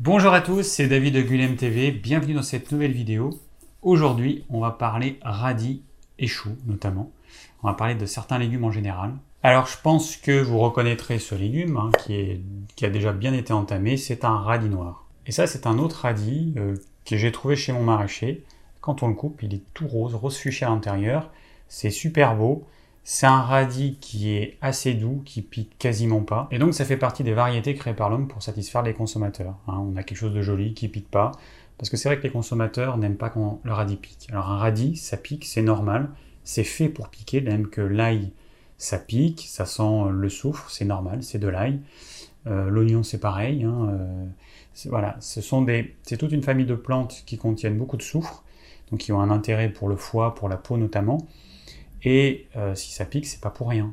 Bonjour à tous, c'est David de Gulem TV, bienvenue dans cette nouvelle vidéo. Aujourd'hui, on va parler radis et choux notamment. On va parler de certains légumes en général. Alors je pense que vous reconnaîtrez ce légume hein, qui, a déjà bien été entamé, c'est un radis noir. Et ça c'est un autre radis euh, que j'ai trouvé chez mon maraîcher. Quand on le coupe, il est tout rose, rose fuchsia à l'intérieur. C'est super beau. C'est un radis qui est assez doux, qui pique quasiment pas. Et donc ça fait partie des variétés créées par l'homme pour satisfaire les consommateurs. Hein. on a quelque chose de joli qui pique pas. Parce que c'est vrai que les consommateurs n'aiment pas quand le radis pique. Alors un radis, ça pique, c'est normal. C'est fait pour piquer, même que l'ail, ça pique, ça sent le soufre, c'est normal, c'est de l'ail. Euh, l'oignon, c'est pareil. Hein, euh, voilà, ce sont des, c'est toute une famille de plantes qui contiennent beaucoup de soufre, donc qui ont un intérêt pour le foie, pour la peau notamment. Et euh, si ça pique, c'est pas pour rien.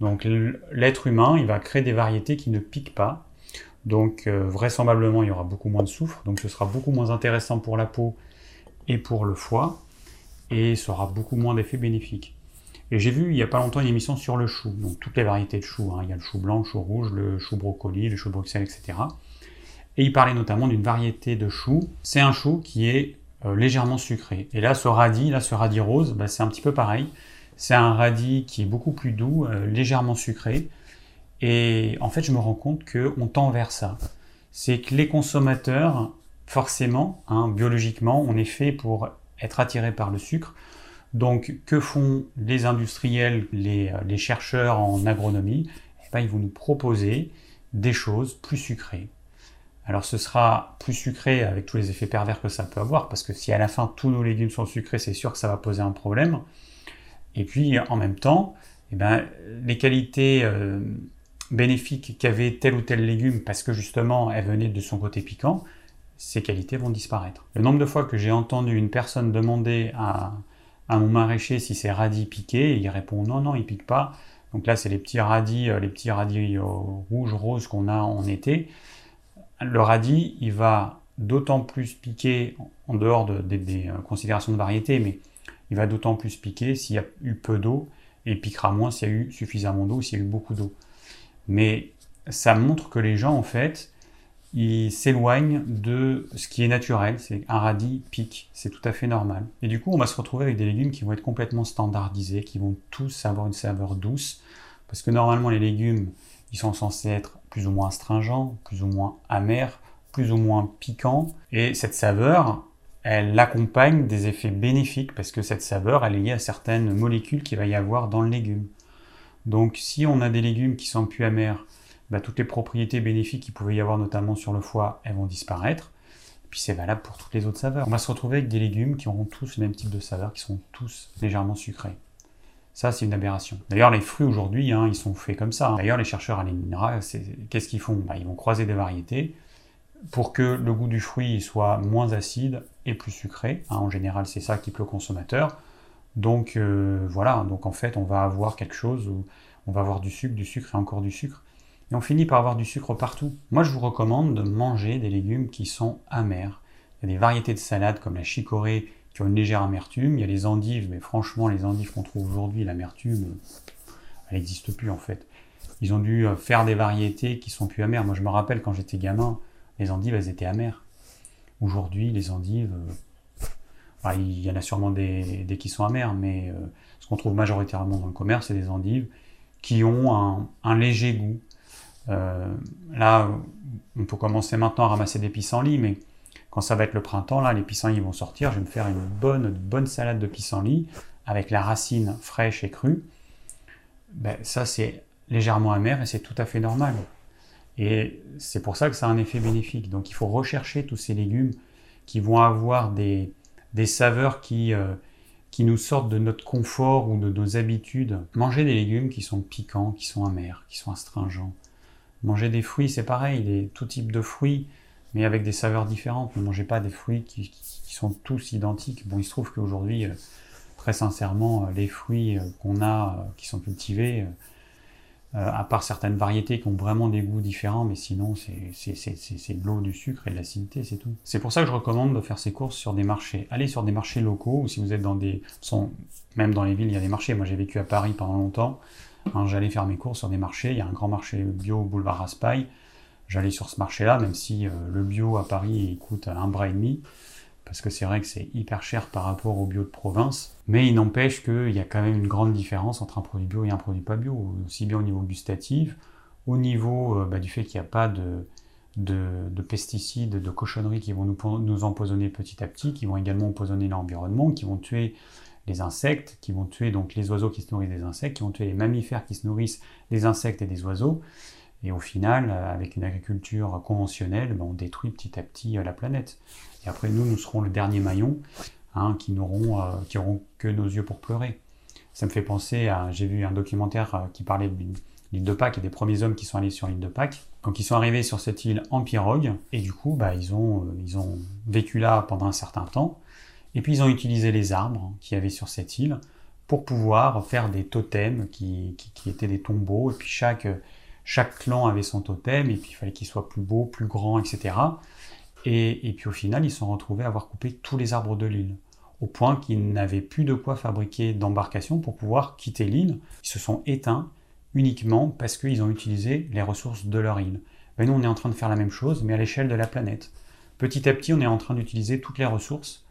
Donc l'être humain, il va créer des variétés qui ne piquent pas. Donc euh, vraisemblablement, il y aura beaucoup moins de soufre. Donc ce sera beaucoup moins intéressant pour la peau et pour le foie. Et ça aura beaucoup moins d'effets bénéfiques. Et j'ai vu il n'y a pas longtemps une émission sur le chou. Donc toutes les variétés de choux. Hein. Il y a le chou blanc, le chou rouge, le chou brocoli, le chou Bruxelles, etc. Et il parlait notamment d'une variété de chou. C'est un chou qui est euh, légèrement sucré. Et là, ce radis, là, ce radis rose, bah, c'est un petit peu pareil. C'est un radis qui est beaucoup plus doux, euh, légèrement sucré. Et en fait, je me rends compte qu'on tend vers ça. C'est que les consommateurs, forcément, hein, biologiquement, on est fait pour être attirés par le sucre. Donc, que font les industriels, les, euh, chercheurs en agronomie? Eh ben, Ils vont nous proposer des choses plus sucrées. Alors ce sera plus sucré avec tous les effets pervers que ça peut avoir, parce que si à la fin tous nos légumes sont sucrés, c'est sûr que ça va poser un problème. Et puis en même temps, eh ben, les qualités euh, bénéfiques qu'avait tel ou tel légume, parce que justement elle venait de son côté piquant, ces qualités vont disparaître. Le nombre de fois que j'ai entendu une personne demander à, mon maraîcher si c'est radis piqué, et il répond non, non, il pique pas. Donc là, c'est les petits radis, euh, les petits radis euh, rouges, roses qu'on a en été. Le radis, il va d'autant plus piquer en dehors des considérations de variété, mais il va d'autant plus piquer s'il y a eu peu d'eau, et piquera moins s'il y a eu suffisamment d'eau, s'il y a eu beaucoup d'eau. Mais ça montre que les gens, en fait, ils s'éloignent de ce qui est naturel. C'est un radis pique, c'est tout à fait normal. Et du coup, on va se retrouver avec des légumes qui vont être complètement standardisés, qui vont tous avoir une saveur douce, parce que normalement, les légumes, ils sont censés être plus ou moins astringents, plus ou moins amers, plus ou moins piquants. Et cette saveur, elle accompagne des effets bénéfiques parce que cette saveur, est liée à certaines molécules qu'il va y avoir dans le légume. Donc si on a des légumes qui sont plus amers, bah, toutes les propriétés bénéfiques qu'il pouvait y avoir notamment sur le foie, elles vont disparaître. Puis c'est valable pour toutes les autres saveurs. On va se retrouver avec des légumes qui auront tous le même type de saveur, qui sont tous légèrement sucrés. Ça, c'est une aberration. D'ailleurs, les fruits aujourd'hui, hein, ils sont faits comme ça. D'ailleurs, les chercheurs à l'INRA, qu'est-ce qu'ils font? Bah, Ils vont croiser des variétés pour que le goût du fruit soit moins acide et plus sucré. Hein, en général, c'est ça qui plaît au consommateur. Donc euh, voilà, donc en fait, on va avoir quelque chose où on va avoir du sucre, du sucre et encore du sucre. Et on finit par avoir du sucre partout. Moi, je vous recommande de manger des légumes qui sont amers. Il y a des variétés de salades comme la chicorée qui ont une légère amertume. Il y a les endives, mais franchement, les endives qu'on trouve aujourd'hui, l'amertume, elle n'existe plus en fait. Ils ont dû euh, faire des variétés qui sont plus amères. Moi, je me rappelle quand j'étais gamin, les endives, elles étaient amères. Aujourd'hui, les endives, euh, il y en a sûrement des, qui sont amères, mais euh, ce qu'on trouve majoritairement dans le commerce, c'est des endives qui ont un, léger goût. Euh, là, on peut commencer maintenant à ramasser des pissenlits, mais quand ça va être le printemps, là, les pissenlits vont sortir. Je vais me faire une bonne, bonne salade de pissenlits avec la racine fraîche et crue. Ben, ça, c'est légèrement amer et c'est tout à fait normal. Et c'est pour ça que ça a un effet bénéfique. Donc il faut rechercher tous ces légumes qui vont avoir des, saveurs qui, euh, qui nous sortent de notre confort ou de nos habitudes. Manger des légumes qui sont piquants, qui sont amers, qui sont astringents. Manger des fruits, c'est pareil, tout type de fruits, mais avec des saveurs différentes. Ne mangez pas des fruits qui, sont tous identiques. Bon, il se trouve qu'aujourd'hui, euh, très sincèrement, euh, les fruits qu'on a, qui sont cultivés, euh, à part certaines variétés qui ont vraiment des goûts différents, mais sinon c'est de l'eau, du sucre et de l'acidité, c'est tout. C'est pour ça que je recommande de faire ses courses sur des marchés. Allez sur des marchés locaux, ou si vous êtes dans des... Sont, même dans les villes, il y a des marchés. Moi j'ai vécu à Paris pendant longtemps. Hein, j'allais faire mes courses sur des marchés. Il y a un grand marché bio au boulevard Raspail. j'allais sur ce marché-là, même si le bio à Paris coûte un bras et demi, parce que c'est vrai que c'est hyper cher par rapport au bio de province. Mais il n'empêche qu'il y a quand même une grande différence entre un produit bio et un produit pas bio, aussi bien au niveau gustatif, au niveau bah, du fait qu'il n'y a pas de, de, pesticides, de cochonneries qui vont nous, nous, empoisonner petit à petit, qui vont également empoisonner l'environnement, qui vont tuer les insectes, qui vont tuer donc les oiseaux qui se nourrissent des insectes, qui vont tuer les mammifères qui se nourrissent des insectes et des oiseaux. Et au final, euh, avec une agriculture conventionnelle, ben, on détruit petit à petit euh, la planète. Et après, nous, nous serons le dernier maillon hein, qui n'auront euh, qui que nos yeux pour pleurer. Ça me fait penser à. J'ai vu un documentaire qui parlait de l'île de Pâques et des premiers hommes qui sont allés sur l'île de Pâques. Donc ils sont arrivés sur cette île en pirogue et du coup bah, ils, ont, ils ont vécu là pendant un certain temps. Et puis ils ont utilisé les arbres qu'il y avait sur cette île pour pouvoir faire des totems qui, qui, étaient des tombeaux. Et puis chaque, chaque clan avait son totem et puis il fallait qu'il soit plus beau, plus grand, etc. Et, puis au final ils se sont retrouvés à avoir coupé tous les arbres de l'île au point qu'ils n'avaient plus de quoi fabriquer d'embarcation pour pouvoir quitter l'île. Ils se sont éteints uniquement parce qu'ils ont utilisé les ressources de leur île. Ben nous, on est en train de faire la même chose, mais à l'échelle de la planète. Petit à petit, on est en train d'utiliser toutes les ressources.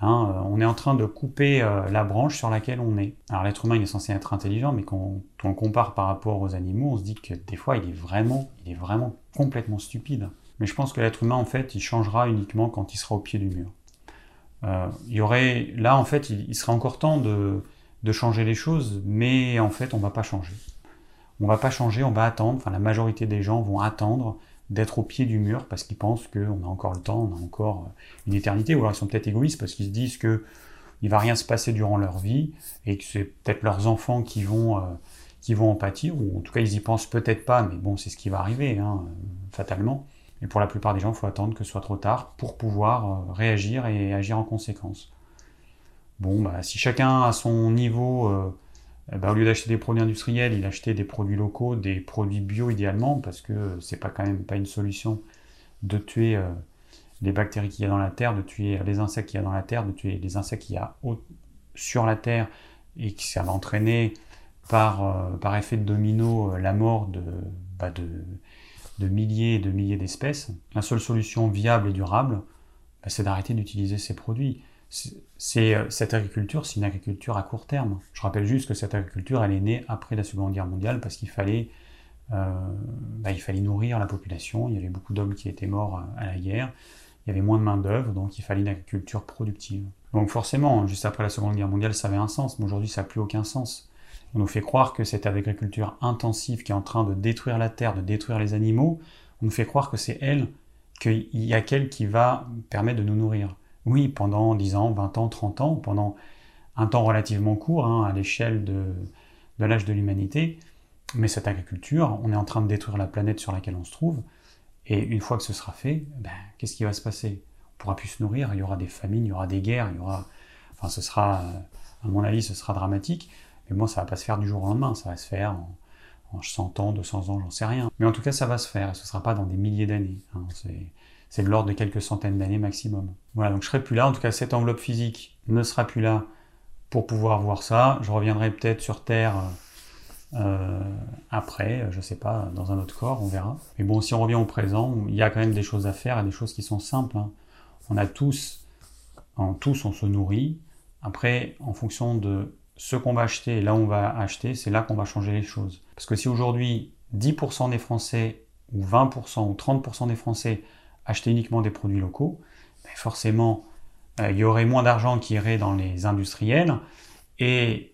Hein, euh, on est en train de couper euh, la branche sur laquelle on est. Alors l'être humain, il est censé être intelligent, mais quand on, le compare par rapport aux animaux, on se dit que des fois, il est vraiment, il est vraiment complètement stupide. Mais je pense que l'être humain, en fait, il changera uniquement quand il sera au pied du mur. Euh, il y aurait, là, en fait, il, serait encore temps de, changer les choses, mais en fait, on va pas changer on va pas changer, on va attendre, enfin la majorité des gens vont attendre d'être au pied du mur parce qu'ils pensent qu'on a encore le temps, on a encore euh, une éternité, ou alors ils sont peut-être égoïstes parce qu'ils se disent que il va rien se passer durant leur vie et que c'est peut-être leurs enfants qui vont, euh, qui vont en pâtir, ou en tout cas ils y pensent peut-être pas, mais bon c'est ce qui va arriver, hein, fatalement. Et pour la plupart des gens, il faut attendre que ce soit trop tard pour pouvoir euh, réagir et agir en conséquence. Bon, bah, si chacun a son niveau ben, au lieu d'acheter des produits industriels, il achetait des produits locaux, des produits bio idéalement, parce que c'est pas quand même pas une solution de tuer euh, les bactéries qu'il y a dans la terre, de tuer les insectes qu'il y a dans la terre, de tuer les insectes qu'il y a sur la terre et qui ça va entraîner par, euh, par effet de domino euh, la mort de, bah, de, milliers et de milliers d'espèces. La seule solution viable et durable, bah, c'est d'arrêter d'utiliser ces produits c'est euh, cette agriculture, c'est une agriculture à court terme. Je rappelle juste que cette agriculture, elle est née après la Seconde Guerre mondiale parce qu'il fallait, euh, bah, il fallait nourrir la population. Il y avait beaucoup d'hommes qui étaient morts à la guerre. Il y avait moins de main d'œuvre, donc il fallait une agriculture productive. Donc forcément, juste après la Seconde Guerre mondiale, ça avait un sens, mais aujourd'hui, ça n'a plus aucun sens. On nous fait croire que cette agriculture intensive qui est en train de détruire la terre, de détruire les animaux, on nous fait croire que c'est elle, qu'il y a qu'elle qui va permettre de nous nourrir. Oui, pendant 10 ans, 20 ans, 30 ans, pendant un temps relativement court hein, à l'échelle de, l'âge de l'humanité. Mais cette agriculture, on est en train de détruire la planète sur laquelle on se trouve. Et une fois que ce sera fait, ben, qu'est-ce qui va se passer? On pourra plus se nourrir, il y aura des famines, il y aura des guerres, sera, à mon avis, ce sera dramatique. Mais bon, ça va pas se faire du jour au lendemain, ça va se faire en, 100 ans, 200 ans, j'en sais rien. Mais en tout cas, ça va se faire, et ce ne sera pas dans des milliers d'années. Hein c'est de l'ordre de quelques centaines d'années maximum. Voilà, donc je serai plus là, en tout cas cette enveloppe physique ne sera plus là pour pouvoir voir ça. Je reviendrai peut-être sur Terre euh, après, je sais pas, dans un autre corps, on verra. Mais bon, si on revient au présent, il y a quand même des choses à faire et des choses qui sont simples. Hein. On a tous, en tous, on se nourrit. Après, en fonction de ce qu'on va acheter et là où on va acheter, c'est là qu'on va changer les choses. Parce que si aujourd'hui 10% des Français ou 20% ou 30% des Français acheter uniquement des produits locaux, ben forcément, euh, il y aurait moins d'argent qui irait dans les industriels et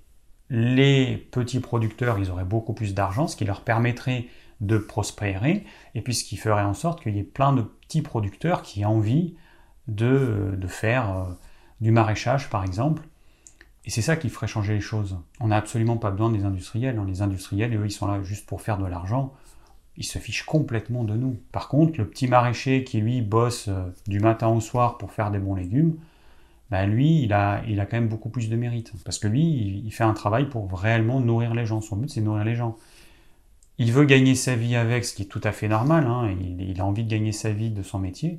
les petits producteurs, ils auraient beaucoup plus d'argent, ce qui leur permettrait de prospérer et puis ce qui ferait en sorte qu'il y ait plein de petits producteurs qui aient envie de, de faire euh, du maraîchage, par exemple. Et c'est ça qui ferait changer les choses. On n'a absolument pas besoin des industriels. Les industriels, eux, ils sont là juste pour faire de l'argent il se fiche complètement de nous. Par contre, le petit maraîcher qui lui bosse euh, du matin au soir pour faire des bons légumes, bah lui, il a, il a quand même beaucoup plus de mérite. Parce que lui, il fait un travail pour réellement nourrir les gens. Son but, c'est nourrir les gens. Il veut gagner sa vie avec, ce qui est tout à fait normal. Hein. Il, a envie de gagner sa vie de son métier.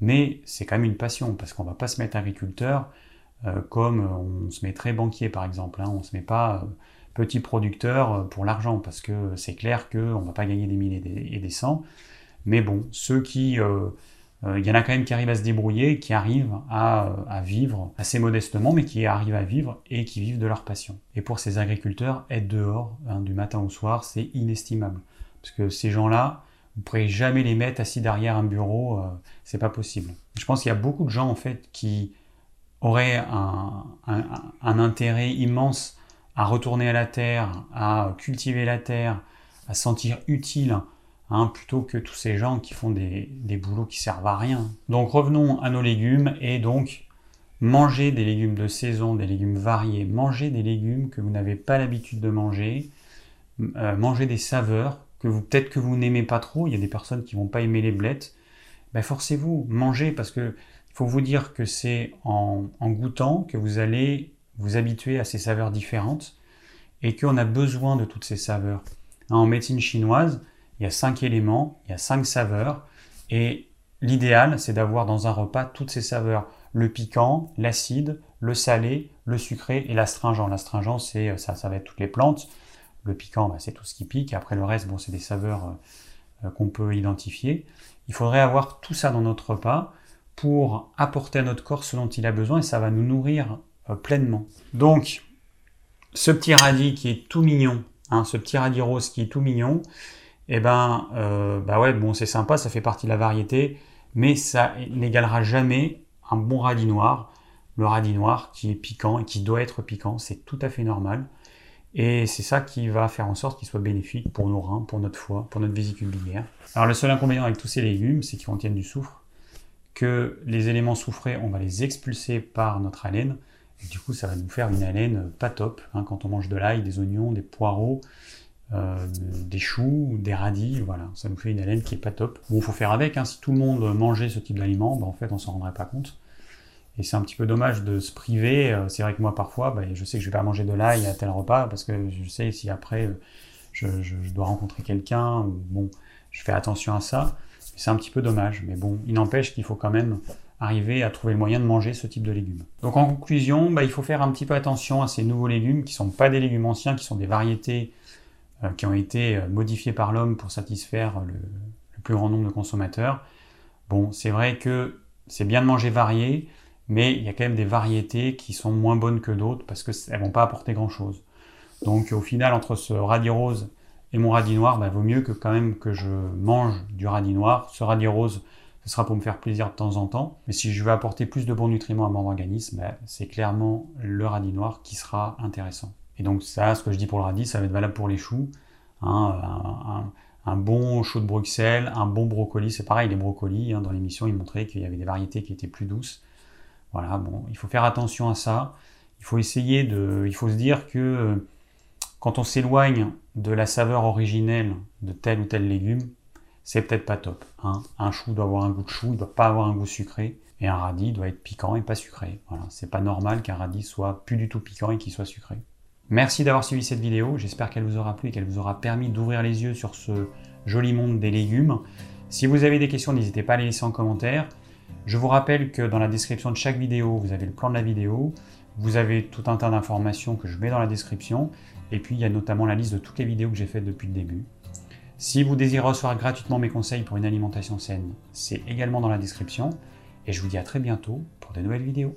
Mais c'est quand même une passion, parce qu'on ne va pas se mettre agriculteur euh, comme on se mettrait banquier, par exemple. Hein. On ne se met pas... Euh, petit producteur euh, pour l'argent, parce que c'est clair qu'on ne va pas gagner des milliers et des cents, Mais bon, ceux qui... Euh, euh, il y en a quand même qui arrivent à se débrouiller, qui arrivent à, vivre assez modestement, mais qui arrivent à vivre et qui vivent de leur passion. Et pour ces agriculteurs, être dehors hein, du matin au soir, c'est inestimable. Parce que ces gens-là, vous ne pourrez jamais les mettre assis derrière un bureau, euh, c'est pas possible. Je pense qu'il y a beaucoup de gens en fait qui auraient un, intérêt immense à retourner à la terre, à cultiver la terre, à sentir utile Hein, plutôt que tous ces gens qui font des, boulots qui servent à rien. Donc revenons à nos légumes et donc manger des légumes de saison, des légumes variés, manger des légumes que vous n'avez pas l'habitude de manger, euh, manger des saveurs que vous peut-être que vous n'aimez pas trop. Il y a des personnes qui vont pas aimer les blettes. Ben forcez-vous, mangez parce que faut vous dire que c'est en goûtant que vous allez vous habituer à ces saveurs différentes et qu'on a besoin de toutes ces saveurs. En médecine chinoise, il y a cinq éléments, il y a cinq saveurs, et l'idéal, c'est d'avoir dans un repas toutes ces saveurs. Le piquant, l'acide, le salé, le sucré et l'astringent. L'astringent, c'est ça, ça va être toutes les plantes. Le piquant, bah, c'est tout ce qui pique. Après, le reste, c'est des saveurs euh, qu'on peut identifier. Il faudrait avoir tout ça dans notre repas pour apporter à notre corps ce dont il a besoin et ça va nous nourrir pleinement. Donc, ce petit radis qui est tout mignon, hein, ce petit radis rose qui est tout mignon, eh ben, euh, bah ouais, bon, c'est sympa, ça fait partie de la variété, mais ça n'égalera jamais un bon radis noir. Le radis noir qui est piquant et qui doit être piquant, c'est tout à fait normal. Et c'est ça qui va faire en sorte qu'il soit bénéfique pour nos reins, pour notre foie, pour notre vésicule biliaire. Alors le seul inconvénient avec tous ces légumes, c'est qu'ils contiennent du soufre, que les éléments soufrés, on va les expulser par notre haleine, du coup ça va nous faire une haleine pas top, hein, quand on mange de l'ail, des oignons, des poireaux, euh, des choux, des radis, voilà, ça nous fait une haleine qui est pas top. Bon, faut faire avec, hein. si tout le monde mangeait ce type d'aliment, bah, en fait on s'en rendrait pas compte. Et c'est un petit peu dommage de se priver. Euh, c'est vrai que moi parfois, bah, je sais que je vais pas manger de l'ail à tel repas parce que je sais si après euh, je, dois rencontrer quelqu'un, bon, je fais attention à ça. C'est un petit peu dommage, mais bon, il n'empêche qu'il faut quand même arriver à trouver le moyen de manger ce type de légumes. Donc en conclusion, bah, il faut faire un petit peu attention à ces nouveaux légumes qui sont pas des légumes anciens, qui sont des variétés euh, qui ont été euh, modifiés par l'homme pour satisfaire le, plus grand nombre de consommateurs. Bon, c'est vrai que c'est bien de manger varié, mais il y a quand même des variétés qui sont moins bonnes que d'autres parce qu'elles ne vont pas apporter grand-chose. Donc au final, entre ce radis rose et mon radis noir, il bah, vaut mieux que quand même que je mange du radis noir. Ce radis rose, ce sera pour me faire plaisir de temps en temps. Mais si je veux apporter plus de bons nutriments à mon organisme, bah, c'est clairement le radis noir qui sera intéressant. Et donc ça, ce que je dis pour le radis, ça va être valable pour les choux. Hein, un, bon chou de Bruxelles, un bon brocoli, c'est pareil, les brocolis, hein, dans l'émission, ils montraient qu'il y avait des variétés qui étaient plus douces. Voilà, bon, il faut faire attention à ça. Il faut essayer de... Il faut se dire que euh, quand on s'éloigne de la saveur originelle de tel ou tel légume, c'est peut-être pas top. Hein. Un chou doit avoir un goût de chou, il ne doit pas avoir un goût sucré. Et un radis doit être piquant et pas sucré. Voilà, c'est pas normal qu'un radis soit plus du tout piquant et qu'il soit sucré. Merci d'avoir suivi cette vidéo, j'espère qu'elle vous aura plu et qu'elle vous aura permis d'ouvrir les yeux sur ce joli monde des légumes. Si vous avez des questions, n'hésitez pas à les laisser en commentaire. Je vous rappelle que dans la description de chaque vidéo, vous avez le plan de la vidéo, vous avez tout un tas d'informations que je mets dans la description, et puis il y a notamment la liste de toutes les vidéos que j'ai faites depuis le début. Si vous désirez recevoir gratuitement mes conseils pour une alimentation saine, c'est également dans la description, et je vous dis à très bientôt pour de nouvelles vidéos.